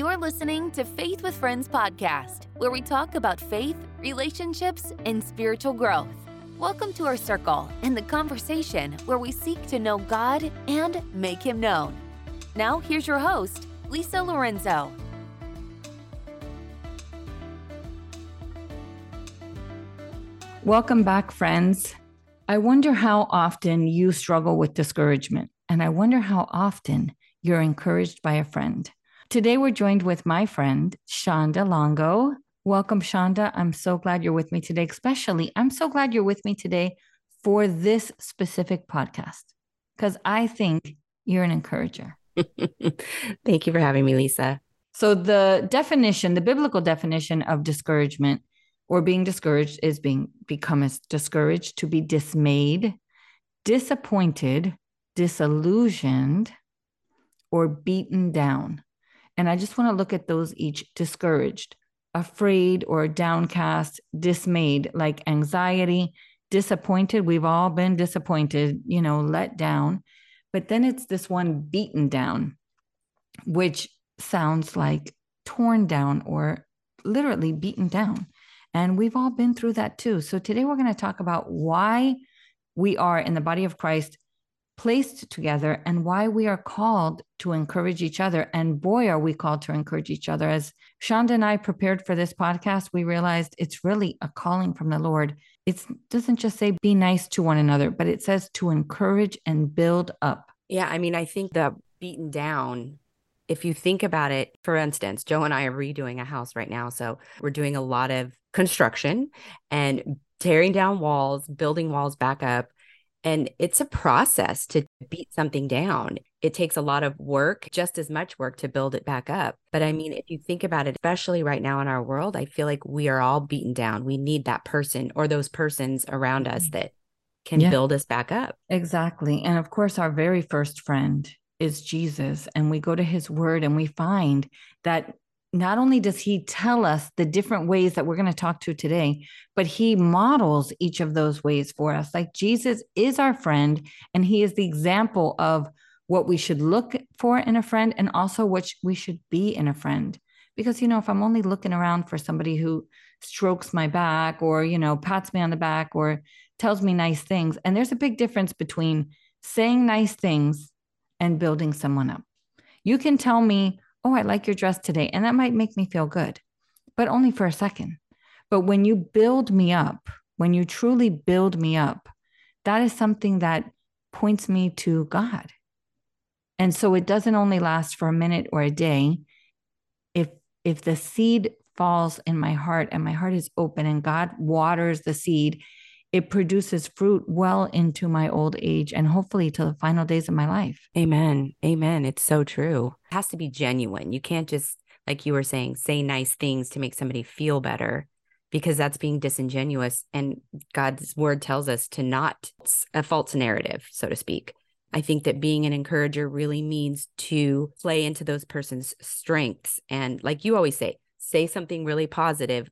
You're listening to Faith with Friends podcast, where we talk about faith, relationships, and spiritual growth. Welcome to our circle and the conversation where we seek to know God and make Him known. Now, here's your host, Lisa Lorenzo. Welcome back, friends. I wonder how often you struggle with discouragement, and I wonder how often you're encouraged by a friend. Today, we're joined with my friend, Shaunda Longo. Welcome, Shaunda. I'm so glad you're with me today. Especially, I'm so glad you're with me today for this specific podcast because I think you're an encourager. Thank you for having me, Lisa. So, the definition, the biblical definition of discouragement or being discouraged is being become as discouraged, to be dismayed, disappointed, disillusioned, or beaten down. And I just want to look at those each discouraged, afraid or downcast, dismayed, like anxiety, disappointed. We've all been disappointed, you know, let down. But then it's this one beaten down, which sounds like torn down or literally beaten down. And we've all been through that too. So today we're going to talk about why we are in the body of Christ placed together and why we are called to encourage each other. And boy, are we called to encourage each other. As Shaunda and I prepared for this podcast, we realized it's really a calling from the Lord. It doesn't just say be nice to one another, but it says to encourage and build up. Yeah. I mean, I think the beaten down, if you think about it, for instance, Joe and I are redoing a house right now. So we're doing a lot of construction and tearing down walls, building walls back up. And it's a process to beat something down. It takes a lot of work, just as much work to build it back up. But I mean, if you think about it, especially right now in our world, I feel like we are all beaten down. We need that person or those persons around us mm-hmm. that can yeah. build us back up. Exactly. And of course, our very first friend is Jesus. And we go to his word and we find that not only does he tell us the different ways that we're going to talk to today, but he models each of those ways for us. Like Jesus is our friend, and he is the example of what we should look for in a friend and also what we should be in a friend. Because, you know, if I'm only looking around for somebody who strokes my back or, you know, pats me on the back or tells me nice things, and there's a big difference between saying nice things and building someone up. You can tell me, oh, I like your dress today. And that might make me feel good, but only for a second. But when you build me up, when you truly build me up, that is something that points me to God. And so it doesn't only last for a minute or a day. If if the seed falls in my heart and my heart is open and God waters the seed it produces fruit well into my old age and hopefully to the final days of my life. Amen. Amen. It's so true. It has to be genuine. You can't just, like you were saying, say nice things to make somebody feel better because that's being disingenuous. And God's word tells us to not a false narrative, so to speak. I think that being an encourager really means to play into those person's strengths. And like you always say, say something really positive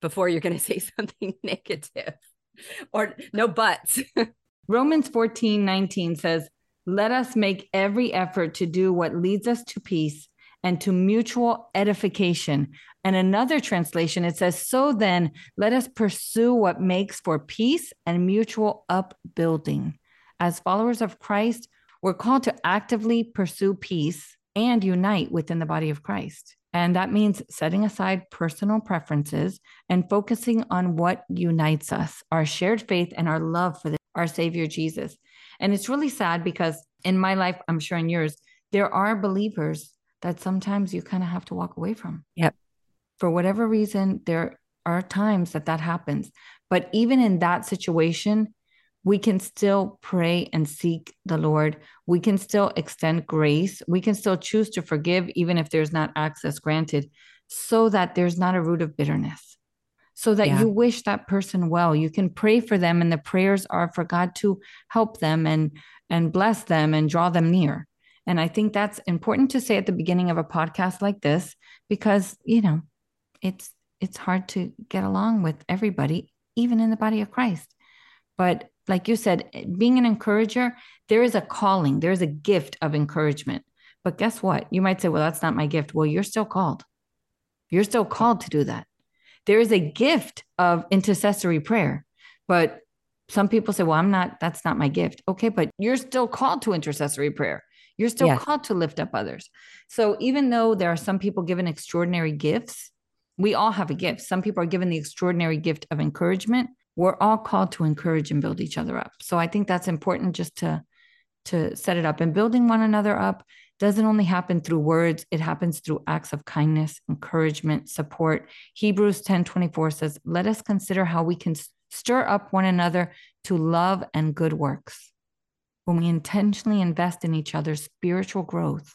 before you're going to say something negative or no buts. Romans 14 19 says, Let us make every effort to do what leads us to peace and to mutual edification. And another translation, it says, So then, let us pursue what makes for peace and mutual upbuilding. As followers of Christ, we're called to actively pursue peace and unite within the body of Christ. And that means setting aside personal preferences and focusing on what unites us our shared faith and our love for the, our Savior Jesus. And it's really sad because in my life, I'm sure in yours, there are believers that sometimes you kind of have to walk away from. Yep. For whatever reason, there are times that that happens. But even in that situation, we can still pray and seek the Lord. We can still extend grace. We can still choose to forgive, even if there's not access granted, so that there's not a root of bitterness, so that yeah. you wish that person well. You can pray for them, and the prayers are for God to help them and, and bless them and draw them near. And I think that's important to say at the beginning of a podcast like this, because, you know, it's it's hard to get along with everybody, even in the body of Christ. But like you said, eh, being an encourager, there is a calling, there's a gift of encouragement. But guess what? You might say, well, that's not my gift. Well, you're still called. You're still called to do that. There is a gift of intercessory prayer, but some people say, well, I'm not, that's not my gift. Okay, but you're still called to intercessory prayer. You're still yes. called to lift up others. So even though there are some people given extraordinary gifts, we all have a gift. Some people are given the extraordinary gift of encouragement. We're all called to encourage and build each other up. So I think that's important just to to set it up and building one another up doesn't only happen through words, it happens through acts of kindness, encouragement, support. Hebrews 10 24 says, Let us consider how we can stir up one another to love and good works. When we intentionally invest in each other's spiritual growth,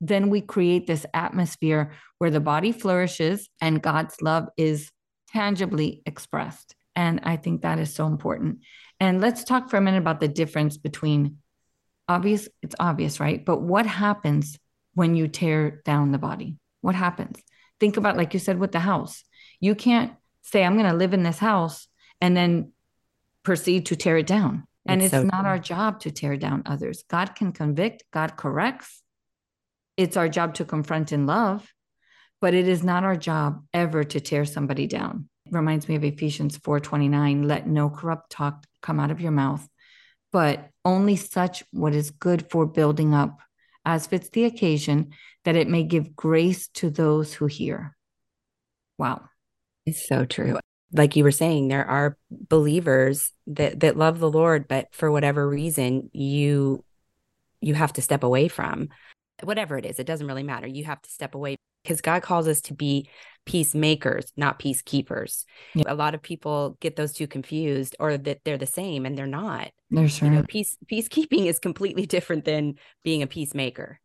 then we create this atmosphere where the body flourishes and God's love is tangibly expressed. And I think that is so important. And let's talk for a minute about the difference between obvious, it's obvious, right? But what happens when you tear down the body? What happens? Think about, like you said, with the house. You can't say, I'm going to live in this house and then proceed to tear it down. And it's, it's so not true. our job to tear down others. God can convict, God corrects. It's our job to confront in love, but it is not our job ever to tear somebody down. Reminds me of Ephesians 4:29, let no corrupt talk come out of your mouth, but only such what is good for building up, as fits the occasion, that it may give grace to those who hear. Wow. It's so true. Like you were saying, there are believers that that love the Lord, but for whatever reason, you you have to step away from whatever it is. It doesn't really matter. You have to step away because God calls us to be peacemakers, not peacekeepers. Yeah. A lot of people get those two confused or that they're the same and they're not. They're sure. You know, peace peacekeeping is completely different than being a peacemaker.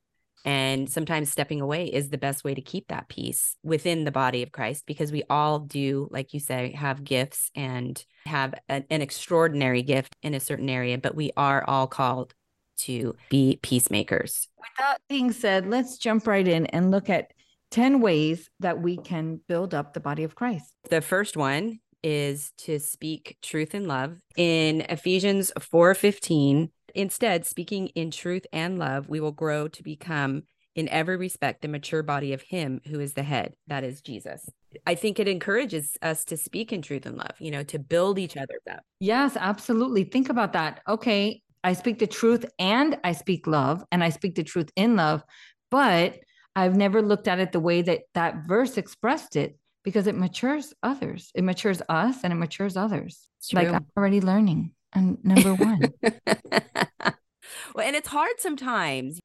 And sometimes stepping away is the best way to keep that peace within the body of Christ because we all do, like you say, have gifts and have an, an extraordinary gift in a certain area, but we are all called to be peacemakers. With that being said, let's jump right in and look at 10 ways that we can build up the body of Christ. The first one is to speak truth and love. In Ephesians 4:15, instead speaking in truth and love, we will grow to become in every respect the mature body of him who is the head, that is Jesus. I think it encourages us to speak in truth and love, you know, to build each other up. Yes, absolutely. Think about that. Okay, I speak the truth and I speak love and I speak the truth in love, but I've never looked at it the way that that verse expressed it because it matures others. It matures us and it matures others. Like I'm already learning. And number one. well, and it's hard sometimes.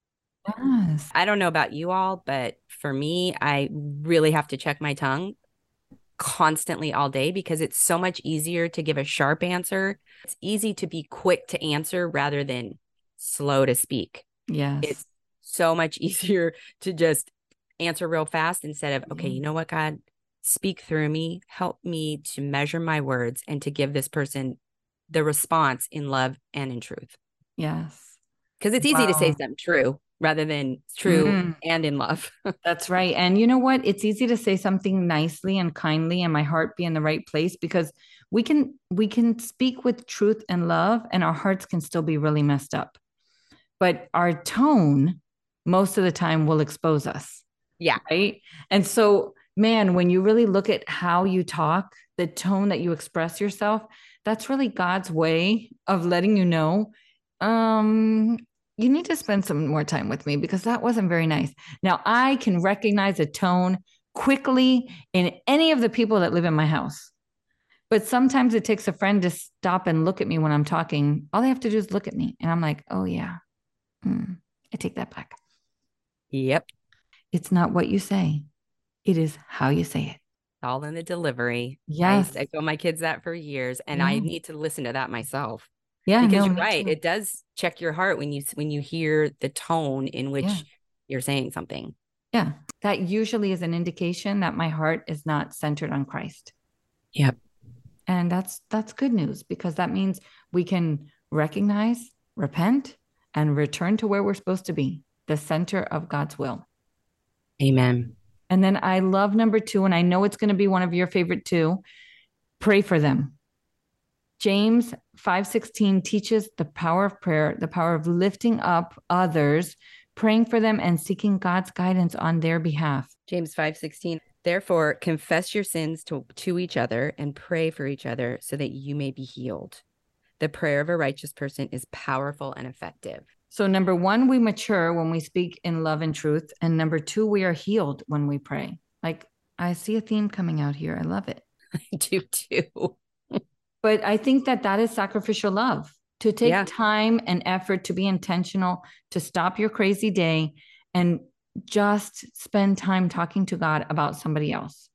Yes. I don't know about you all, but for me, I really have to check my tongue constantly all day because it's so much easier to give a sharp answer. It's easy to be quick to answer rather than slow to speak. Yes. It's so much easier to just answer real fast instead of, okay, you know what, God, speak through me, help me to measure my words and to give this person the response in love and in truth. Yes. Because it's easy wow. to say something true rather than true mm. and in love. That's right. And you know what? It's easy to say something nicely and kindly and my heart be in the right place because we can we can speak with truth and love and our hearts can still be really messed up. But our tone most of the time will expose us. Yeah. Right. And so, man, when you really look at how you talk, the tone that you express yourself, that's really God's way of letting you know, um, you need to spend some more time with me because that wasn't very nice. Now, I can recognize a tone quickly in any of the people that live in my house. But sometimes it takes a friend to stop and look at me when I'm talking. All they have to do is look at me. And I'm like, oh, yeah, mm, I take that back. Yep. It's not what you say, it is how you say it. All in the delivery. Yes. I, I told my kids that for years, and I need to listen to that myself. Yeah, because no, you're right. Too. It does check your heart when you when you hear the tone in which yeah. you're saying something. Yeah, that usually is an indication that my heart is not centered on Christ. Yep. And that's that's good news because that means we can recognize, repent, and return to where we're supposed to be the center of God's will. Amen. And then I love number two, and I know it's going to be one of your favorite too. Pray for them. James 5:16 teaches the power of prayer, the power of lifting up others, praying for them and seeking God's guidance on their behalf. James 5:16 Therefore confess your sins to, to each other and pray for each other so that you may be healed. The prayer of a righteous person is powerful and effective. So, number one, we mature when we speak in love and truth. And number two, we are healed when we pray. Like, I see a theme coming out here. I love it. I do too. but I think that that is sacrificial love to take yeah. time and effort to be intentional, to stop your crazy day and just spend time talking to God about somebody else,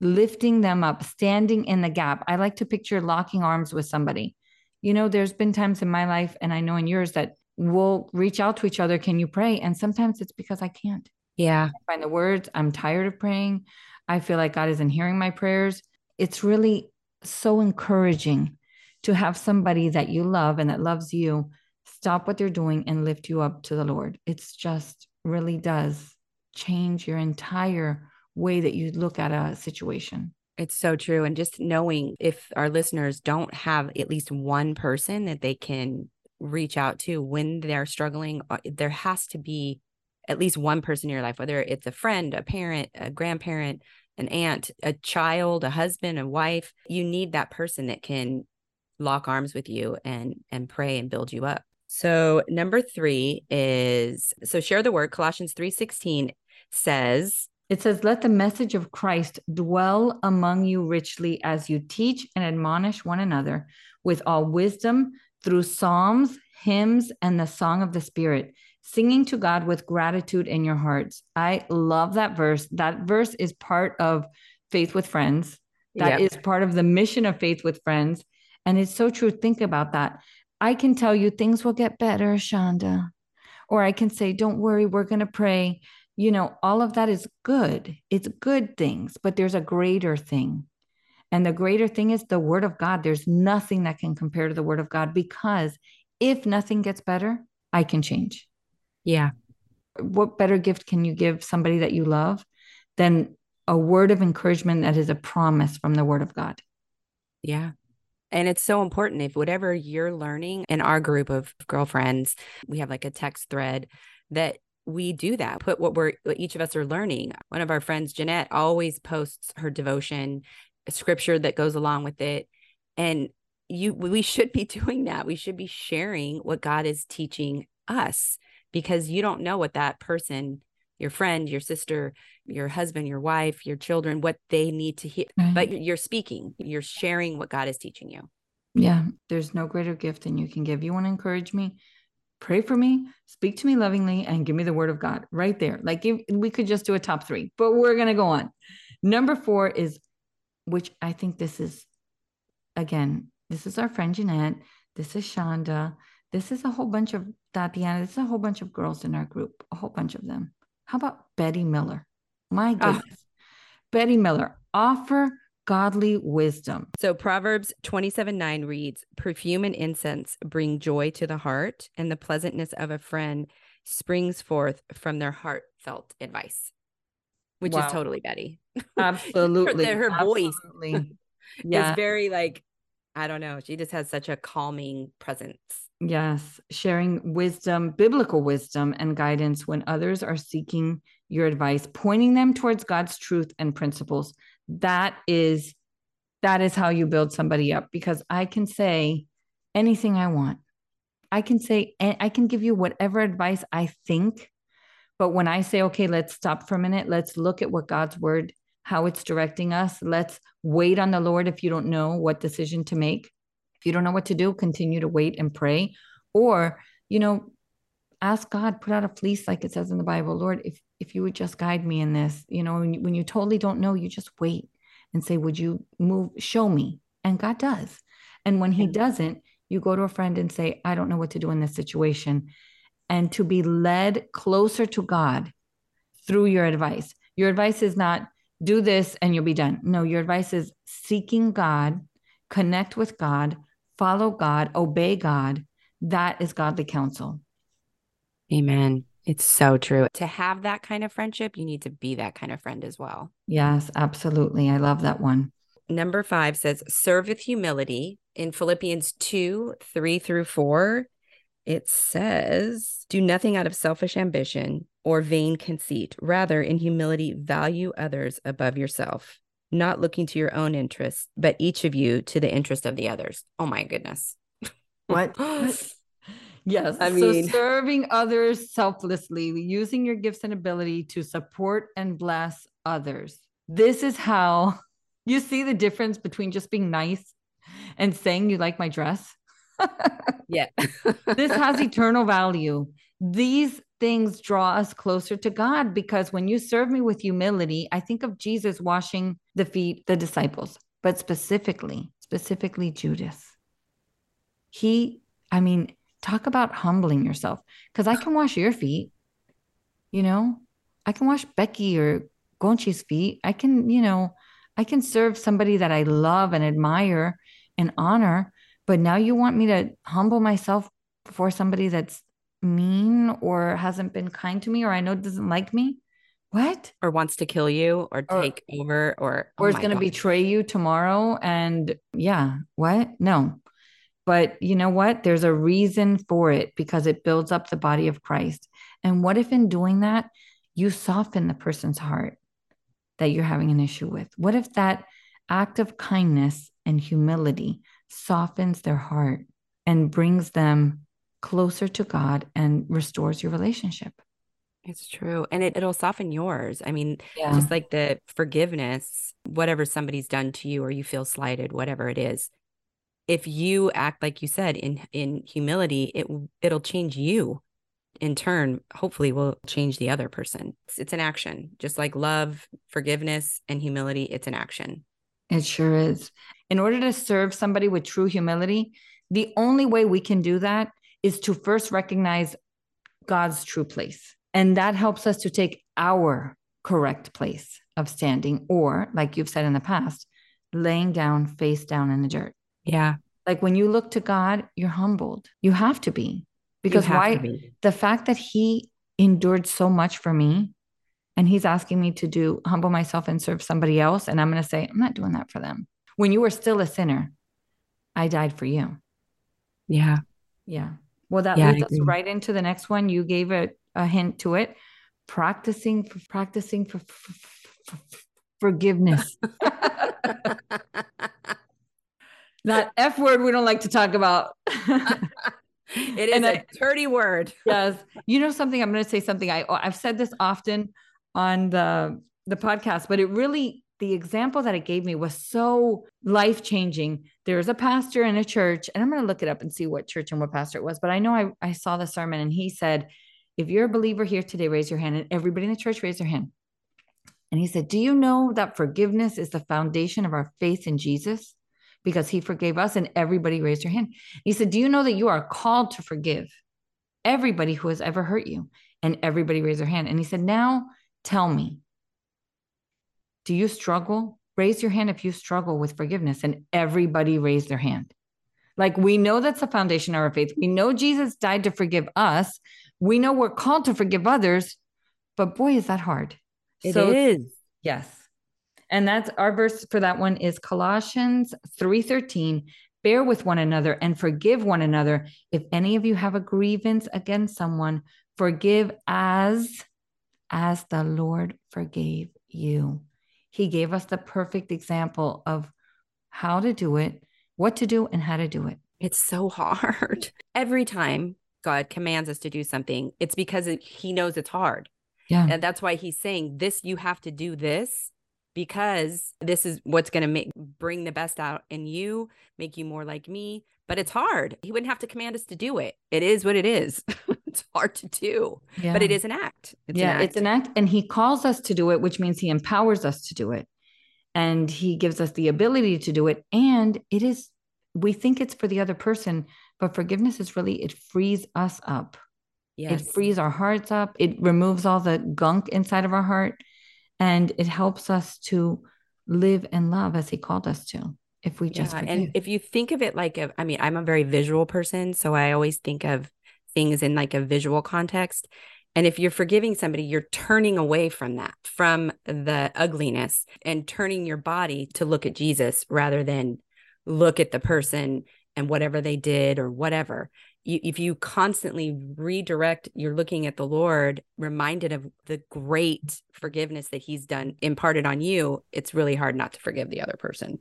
lifting them up, standing in the gap. I like to picture locking arms with somebody. You know, there's been times in my life, and I know in yours, that we'll reach out to each other. Can you pray? And sometimes it's because I can't. Yeah. I find the words. I'm tired of praying. I feel like God isn't hearing my prayers. It's really so encouraging to have somebody that you love and that loves you stop what they're doing and lift you up to the Lord. It's just really does change your entire way that you look at a situation. It's so true. And just knowing if our listeners don't have at least one person that they can reach out to when they're struggling, uh, there has to be at least one person in your life, whether it's a friend, a parent, a grandparent, an aunt, a child, a husband, a wife. You need that person that can lock arms with you and and pray and build you up. So number 3 is so share the word Colossians 3:16 says it says let the message of Christ dwell among you richly as you teach and admonish one another with all wisdom through psalms, hymns and the song of the spirit singing to God with gratitude in your hearts. I love that verse. That verse is part of Faith with Friends. That yep. is part of the mission of Faith with Friends. And it's so true. Think about that. I can tell you things will get better, Shaunda. Or I can say, don't worry, we're going to pray. You know, all of that is good. It's good things, but there's a greater thing. And the greater thing is the word of God. There's nothing that can compare to the word of God because if nothing gets better, I can change. Yeah. What better gift can you give somebody that you love than a word of encouragement that is a promise from the word of God? Yeah. And it's so important if whatever you're learning in our group of girlfriends, we have like a text thread that we do that, put what we're what each of us are learning. One of our friends, Jeanette, always posts her devotion, scripture that goes along with it. And you we should be doing that. We should be sharing what God is teaching us because you don't know what that person your friend your sister your husband your wife your children what they need to hear right. but you're speaking you're sharing what god is teaching you yeah there's no greater gift than you can give you want to encourage me pray for me speak to me lovingly and give me the word of god right there like if, we could just do a top three but we're going to go on number four is which i think this is again this is our friend jeanette this is shaunda this is a whole bunch of Tatiana. This is a whole bunch of girls in our group, a whole bunch of them. How about Betty Miller? My ah. goodness. Betty Miller, offer godly wisdom. So Proverbs 27 9 reads, Perfume and incense bring joy to the heart, and the pleasantness of a friend springs forth from their heartfelt advice, which wow. is totally Betty. Absolutely. her, her Absolutely. voice yeah. is very like, I don't know. She just has such a calming presence. Yes, sharing wisdom, biblical wisdom, and guidance when others are seeking your advice, pointing them towards God's truth and principles. That is that is how you build somebody up because I can say anything I want. I can say I can give you whatever advice I think, but when I say okay, let's stop for a minute, let's look at what God's word how it's directing us. Let's wait on the Lord if you don't know what decision to make if you don't know what to do, continue to wait and pray. Or, you know, ask God, put out a fleece like it says in the Bible. Lord, if if you would just guide me in this, you know, when you, when you totally don't know, you just wait and say, would you move, show me? And God does. And when he mm-hmm. doesn't, you go to a friend and say, I don't know what to do in this situation. And to be led closer to God through your advice. Your advice is not do this and you'll be done. No, your advice is seeking God, connect with God, follow God, obey God. That is godly counsel. Amen. It's so true. To have that kind of friendship, you need to be that kind of friend as well. Yes, absolutely. I love that one. Number five says, serve with humility in Philippians 2 3 through 4. It says, Do nothing out of selfish ambition or vain conceit. Rather, in humility, value others above yourself, not looking to your own interests, but each of you to the interest of the others. Oh my goodness. What? yes. I mean- so serving others selflessly, using your gifts and ability to support and bless others. This is how you see the difference between just being nice and saying you like my dress. Yeah. this has eternal value. These things draw us closer to God because when you serve me with humility, I think of Jesus washing the feet, the disciples, but specifically, specifically Judas. He, I mean, talk about humbling yourself because I can wash your feet, you know, I can wash Becky or Gonchi's feet. I can, you know, I can serve somebody that I love and admire and honor. But now you want me to humble myself before somebody that's mean or hasn't been kind to me or I know doesn't like me? What? or wants to kill you or Or- take over or oh Or oh is going to betray you tomorrow? And yeah, what? No. But you know what? There's a reason for it because it builds up the body of Christ. And what if in doing that, you soften the person's heart that you're having an issue with? What if that act of kindness and humility softens their heart and brings them closer to God and restores your relationship? It's true. And it, it'll soften yours. I mean, Yeah. just like the forgiveness, whatever somebody's done to you or you feel slighted, whatever it is. If you act like you said in in humility, it it'll change you. In turn, hopefully will change the other person. It's, it's an action. Just like love, forgiveness, and humility, it's an action. It sure is. In order to serve somebody with true humility, the only way we can do that is to first recognize God's true place. And that helps us to take our correct place of standing, or like you've said in the past, laying down face down in the dirt. Yeah. Like when you look to God, you're humbled. You have to be. Because why? be. the fact that he endured so much for me and he's asking me to do humble myself and serve somebody else and i'm going to say i'm not doing that for them. When you were still a sinner i died for you. Yeah. yeah. Well that Yeah, leads us right into the next one. You gave a, a hint to it. Practicing for practicing for, for, for forgiveness. That f word we don't like to talk about. It is And a I- dirty word. yes. You know something? I'm going to say something. I i've said this often on the the podcast but it really the example that it gave me was so life changing there's a pastor in a church and i'm going to look it up and see what church and what pastor it was but i know i, I saw the sermon and he said if you're a believer here today raise your hand and everybody in the church raised their hand and he said do you know that forgiveness is the foundation of our faith in jesus because he forgave us and everybody raised their hand he said do you know that you are called to forgive everybody who has ever hurt you. And everybody raised their hand. And he said, Now tell me, do you struggle? Raise your hand if you struggle with forgiveness. And everybody raised their hand. Like we know that's the foundation of our faith. We know Jesus died to forgive us. We know we're called to forgive others. But boy, is that hard. so It is. Yes. And that's our verse for that one is Colossians 3:13. Bear with one another and forgive one another. If any of you have a grievance against someone, forgive as as the Lord forgave you. He gave us the perfect example of how to do it, what to do and how to do it. It's so hard. Every time God commands us to do something, it's because he knows it's hard. Yeah. And that's why he's saying this you have to do this because this is what's going to make bring the best out in you, make you more like me, but it's hard. He wouldn't have to command us to do it. It is what it is. it's hard to do, but it is an act. It's yeah, an act. it's an act, and he calls us to do it, which means he empowers us to do it, and he gives us the ability to do it. And it is, we think it's for the other person, but forgiveness is really it frees us up. yes. It frees our hearts up. It removes all the gunk inside of our heart, and it helps us to live and love as he called us to. If we just yeah, and if you think of it like a, I mean, I'm a very visual person, so I always think of things in like a visual context. And if you're forgiving somebody, you're turning away from that, from the ugliness, and turning your body to look at Jesus rather than look at the person and whatever they did or whatever. you, if you constantly redirect, you're looking at the Lord, reminded of the great forgiveness that He's done, imparted on you, it's really hard not to forgive the other person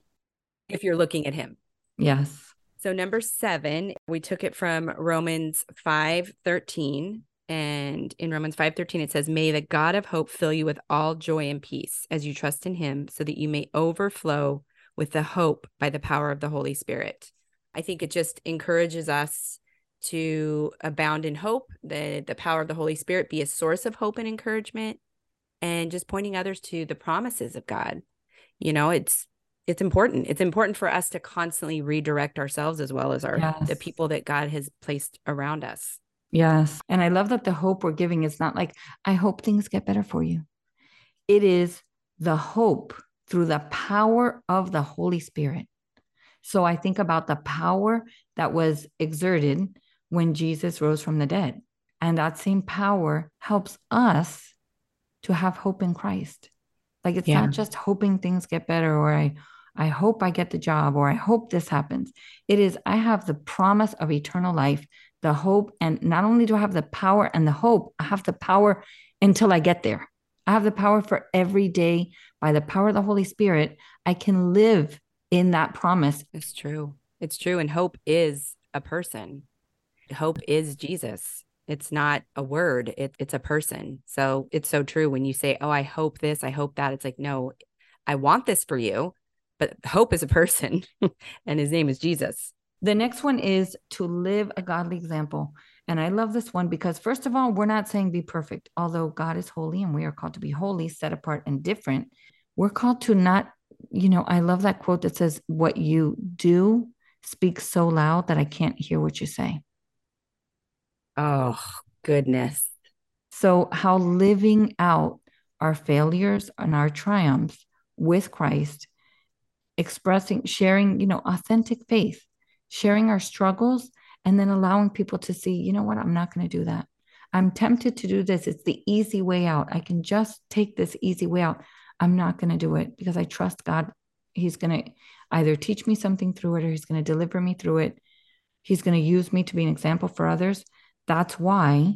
if you're looking at Him. Yes. So number seven, we took it from Romans 5 13. And in Romans 5 13, it says, May the God of hope fill you with all joy and peace as you trust in him, so that you may overflow with the hope by the power of the Holy Spirit. I think it just encourages us to abound in hope, that the power of the Holy Spirit be a source of hope and encouragement, and just pointing others to the promises of God. You know, it's it's important. It's important for us to constantly redirect ourselves as well as our yes. the people that God has placed around us. Yes. And I love that the hope we're giving is not like, I hope things get better for you. It is the hope through the power of the Holy Spirit. So I think about the power that was exerted when Jesus rose from the dead. And that same power helps us to have hope in Christ. Like it's yeah. not just hoping things get better or I I hope I get the job or I hope this happens. It is I have the promise of eternal life, the hope and not only do I have the power and the hope, I have the power until I get there. I have the power for every day by the power of the Holy Spirit. I can live in that promise. It's true. It's true and hope is a person hope is Jesus. It's not a word, it, it's a person. So it's so true when you say, Oh, I hope this, I hope that. It's like, No, I want this for you, but hope is a person, and his name is Jesus. The next one is to live a godly example. And I love this one because, first of all, we're not saying be perfect, although God is holy and we are called to be holy, set apart, and different. We're called to not, you know, I love that quote that says, What you do speaks so loud that I can't hear what you say. Oh, goodness. So, how living out our failures and our triumphs with Christ, expressing, sharing, you know, authentic faith, sharing our struggles, and then allowing people to see, you know what, I'm not going to do that. I'm tempted to do this. It's the easy way out. I can just take this easy way out. I'm not going to do it because I trust God. He's going to either teach me something through it or He's going to deliver me through it. He's going to use me to be an example for others. That's why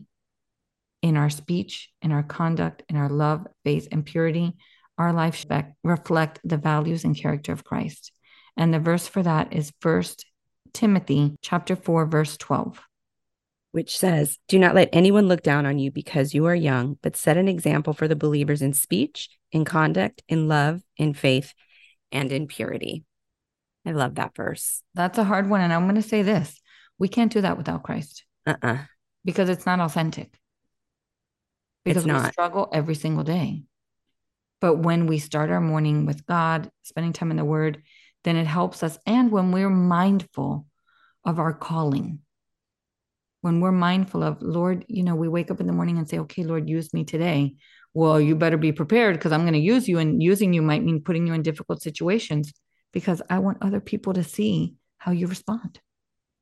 in our speech, in our conduct, in our love, faith, and purity, our life reflect the values and character of Christ. And the verse for that is First Timothy chapter 4 verse 12 which says, "Do not let anyone look down on you because you are young, but set an example for the believers in speech, in conduct, in love, in faith, and in purity." I love that verse. That's a hard one and I'm going to say this. We can't do that without Christ. Uh-uh because it's not authentic. Because it's not. we struggle every single day. But when we start our morning with God, spending time in the Word, then it helps us. And when we're mindful of our calling, when we're mindful of, Lord, you know, we wake up in the morning and say, okay, Lord, use me today. Well, you better be prepared because I'm going to use you. And using you might mean putting you in difficult situations because I want other people to see how you respond.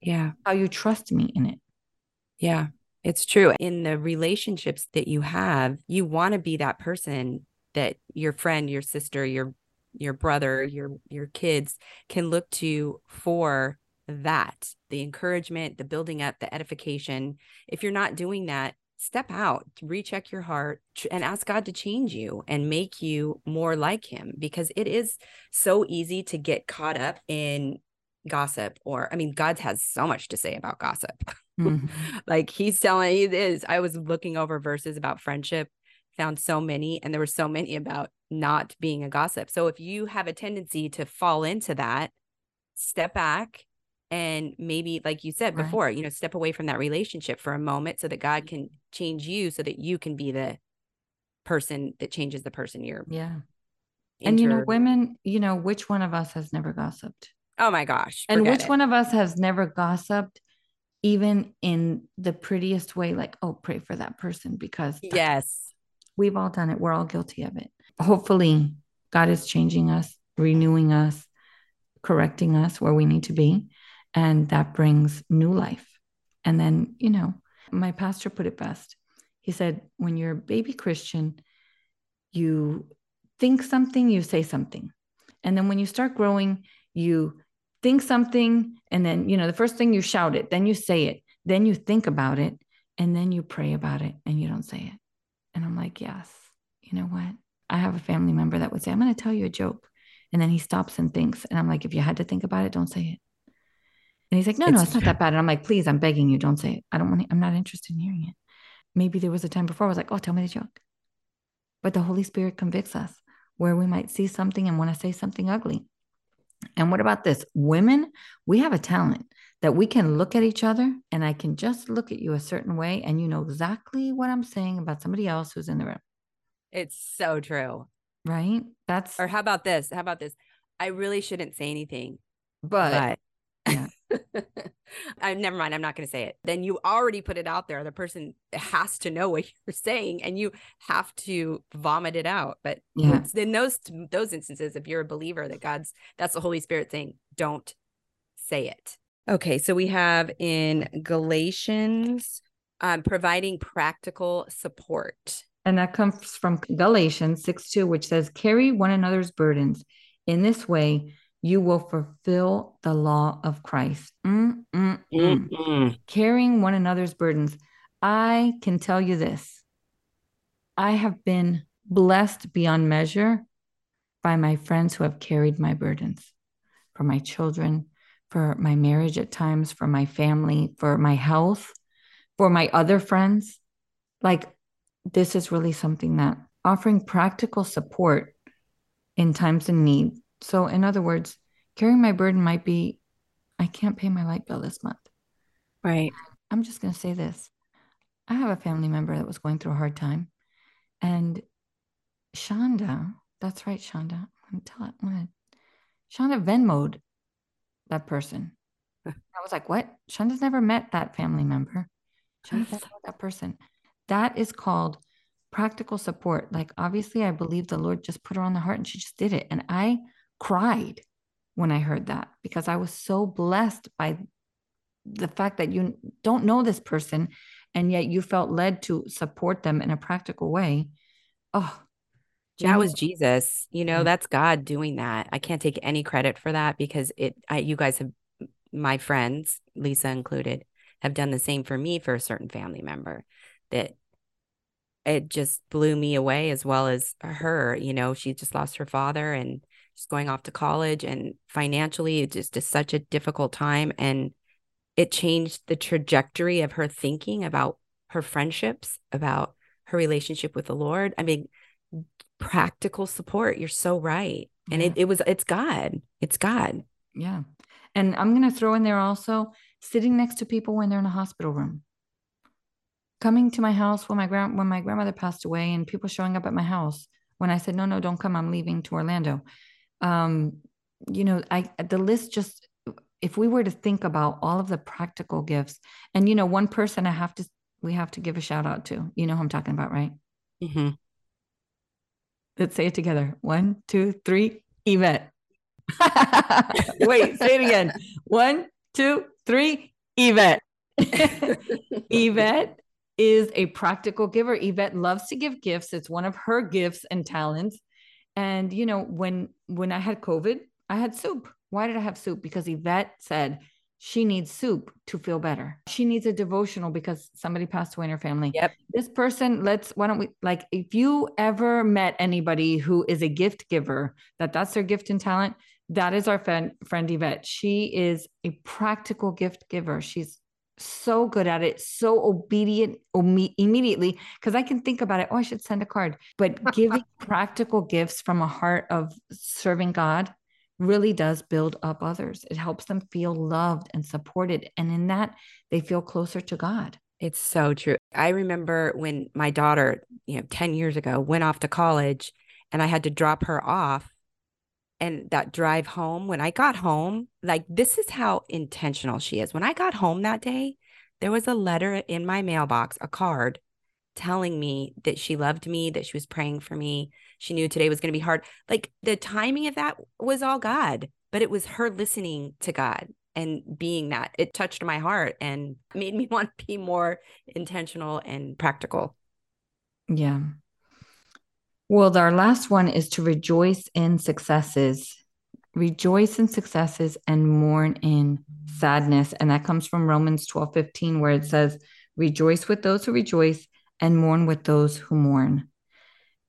Yeah. How you trust me in it. Yeah, it's true. In the relationships that you have, you want to be that person that your friend, your sister, your your brother, your your kids can look to for that, the encouragement, the building up, the edification. If you're not doing that, step out, recheck your heart and ask God to change you and make you more like him because it is so easy to get caught up in gossip or I mean God has so much to say about gossip. Mm-hmm. like he's telling it is. I was looking over verses about friendship, found so many, and there were so many about not being a gossip. So if you have a tendency to fall into that, step back and maybe like you said right. before, you know, step away from that relationship for a moment so that God can change you so that you can be the person that changes the person you're yeah inter- and you know women you know which one of us has never gossiped oh my gosh and which it. one of us has never gossiped even in the prettiest way, like, oh, pray for that person because yes, we've all done it. We're all guilty of it. Hopefully, God is changing us, renewing us, correcting us where we need to be. And that brings new life. And then, you know, my pastor put it best. He said, when you're a baby Christian, you think something, you say something. And then when you start growing, you think something and then you know the first thing you shout it then you say it then you think about it and then you pray about it and you don't say it. And I'm like, yes, you know what? I have a family member that would say, I'm going to tell you a joke. And then he stops and thinks. And I'm like, if you had to think about it, don't say it. And he's like, no, it's, no, it's not that bad. And I'm like, please, I'm begging you, don't say it. I don't want to, I'm not interested in hearing it. Maybe there was a time before I was like, oh, tell me the joke. But the Holy Spirit convicts us where we might see something and want to say something ugly. And what about this? Women, we have a talent that we can look at each other and I can just look at you a certain way and you know exactly what I'm saying about somebody else who's in the room. It's so true. Right? That's Or how about this? How about this? I really shouldn't say anything. But, but yeah. I never mind. I'm not going to say it. Then you already put it out there. The person has to know what you're saying, and you have to vomit it out. But yeah. in those those instances, if you're a believer that God's that's the Holy Spirit saying, don't say it. Okay, so we have in Galatians um, providing practical support. And that comes from Galatians 6 2, which says, Carry one another's burdens. In this way, you will fulfill the law of Christ. Mm, mm, mm. Carrying one another's burdens. I can tell you this I have been blessed beyond measure by my friends who have carried my burdens for my children, for my marriage at times, for my family, for my health, for my other friends. Like, this is really something that offering practical support in times of need so, in other words, carrying my burden might be I can't pay my light bill this month. Right. I'm just going to say this I have a family member that was going through a hard time. And Shaunda, that's right, Shaunda. I'm telling I'm Shaunda Venmoed that person. I was like, what? Shaunda's never met that family member. Shaunda's never met that person. That is called practical support. Like, obviously, I believe the Lord just put her on the heart and she just did it. And I cried when I heard that because I was so blessed by the fact that you don't know this person and yet you felt led to support them in a practical way. Oh, that was Jesus. You know, mm-hmm. that's God doing that. I can't take any credit for that because it I you guys have my friends, Lisa included, have done the same for me for a certain family member that it just blew me away as well as her. You know, she just lost her father and she's going off to college and financially it just is such a difficult time and it changed the trajectory of her thinking about her friendships about her relationship with the lord i mean practical support you're so right and yeah. it, it was it's god it's god yeah and i'm going to throw in there also sitting next to people when they're in a hospital room coming to my house when my grand when my grandmother passed away and people showing up at my house when i said no no don't come i'm leaving to orlando um, you know, I the list just if we were to think about all of the practical gifts, and you know, one person I have to we have to give a shout out to. You know who I'm talking about, right? Mm-hmm. Let's say it together. One, two, three. Yvette. Wait, say it again. One, two, three. Yvette. Yvette is a practical giver. Yvette loves to give gifts. It's one of her gifts and talents. And you know, when when I had COVID, I had soup. Why did I have soup? Because Yvette said she needs soup to feel better. She needs a devotional because somebody passed away in her family. Yep. This person, let's why don't we like if you ever met anybody who is a gift giver, that that's their gift and talent, that is our friend friend Yvette. She is a practical gift giver. She's so good at it, so obedient immediately because I can think about it. Oh, I should send a card. But giving practical gifts from a heart of serving God really does build up others. It helps them feel loved and supported. And in that, they feel closer to God. It's so true. I remember when my daughter, you know, 10 years ago went off to college and I had to drop her off and that drive home, when I got home, like this is how intentional she is. When I got home that day, there was a letter in my mailbox, a card telling me that she loved me, that she was praying for me. She knew today was going to be hard. Like the timing of that was all God, but it was her listening to God and being that. It touched my heart and made me want to be more intentional and practical. Yeah. Well, our last one is to rejoice in successes. rejoice in successes and mourn in sadness. And that comes from Romans 12 15, where it says, Rejoice with those who rejoice and mourn with those who mourn.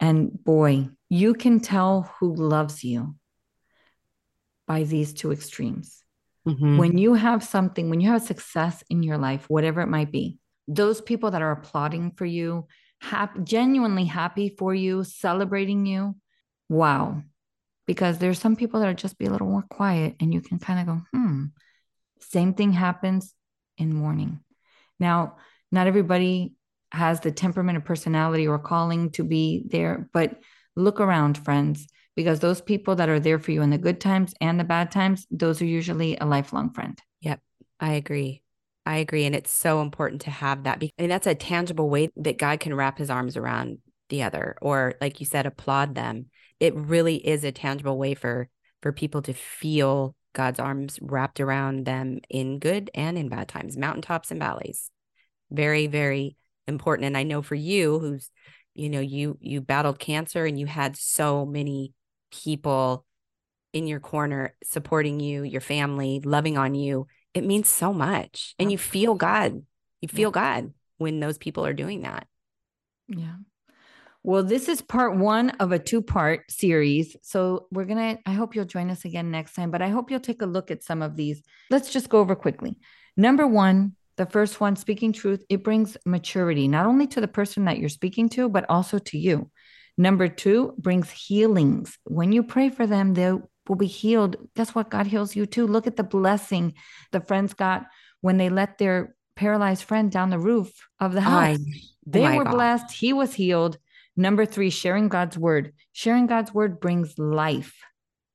And boy, you can tell who loves you by these two extremes. Mm-hmm. When you have something, when you have success in your life, whatever it might be, those people that are applauding for you, happy, genuinely happy for you, celebrating you, wow. Because there's some people that are just be a little more quiet and you can kind of go, hmm. Same thing happens in mourning. Now, not everybody has the temperament or personality or calling to be there, but look around, friends, because those people that are there for you in the good times and the bad times, those are usually a lifelong friend. Yep, I agree. I agree. And it's so important to have that. And that's a tangible way that God can wrap his arms around the other, or like you said, applaud them. It really is a tangible way for for people to feel God's arms wrapped around them in good and in bad times, mountaintops and valleys. Very, very important. And I know for you, who's, you know, you you battled cancer and you had so many people in your corner supporting you, your family, loving on you. It means so much. And you feel God. You feel. God when those people are doing that. Yeah. Well, this is part one of a two part series. So we're going to, I hope you'll join us again next time, but I hope you'll take a look at some of these. Let's just go over quickly. Number one, the first one, speaking truth, it brings maturity, not only to the person that you're speaking to, but also to you. Number two, brings healings. When you pray for them, they will be healed. Guess what? God heals you too. Look at the blessing the friends got when they let their paralyzed friend down the roof of the house. I, they were God. blessed. He was healed. Number three, sharing God's word. Sharing God's word brings life,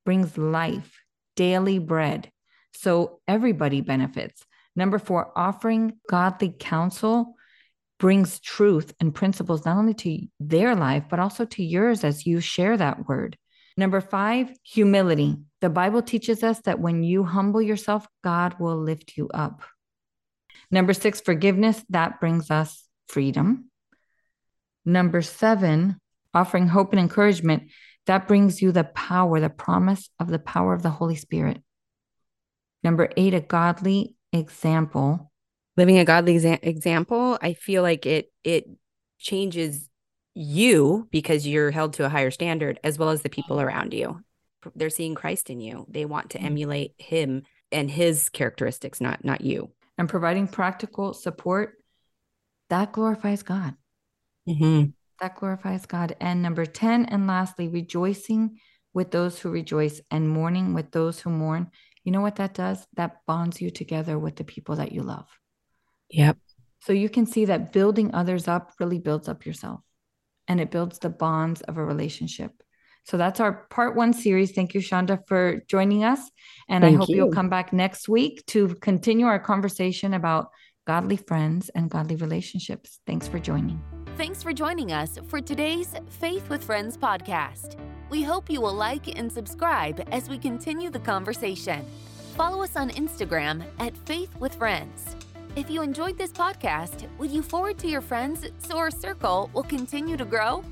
brings life, daily bread. So everybody benefits. Number four, offering godly counsel brings truth and principles not only to their life, but also to yours as you share that word. Number five, humility. The Bible teaches us that when you humble yourself, God will lift you up. Number six, forgiveness. That brings us freedom. Number seven, offering hope and encouragement, that brings you the power, the promise of the power of the Holy Spirit. Number eight, a godly example. Living a godly exa- example, I feel like it it changes you because you're held to a higher standard as well as the people around you. They're seeing Christ in you. They want to mm-hmm. emulate him and his characteristics, not not you. And providing practical support that glorifies God. Mm-hmm. That glorifies God. And number 10, and lastly, rejoicing with those who rejoice and mourning with those who mourn. You know what that does? That bonds you together with the people that you love. Yep. So you can see that building others up really builds up yourself and it builds the bonds of a relationship. So that's our part one series. Thank you, Shaunda, for joining us. And Thank I hope you. you'll come back next week to continue our conversation about godly friends and godly relationships. Thanks for joining. Thanks for joining us for today's Faith with Friends podcast. We hope you will like and subscribe as we continue the conversation. Follow us on Instagram at Faith with Friends. If you enjoyed this podcast, would you forward to your friends so our circle will continue to grow?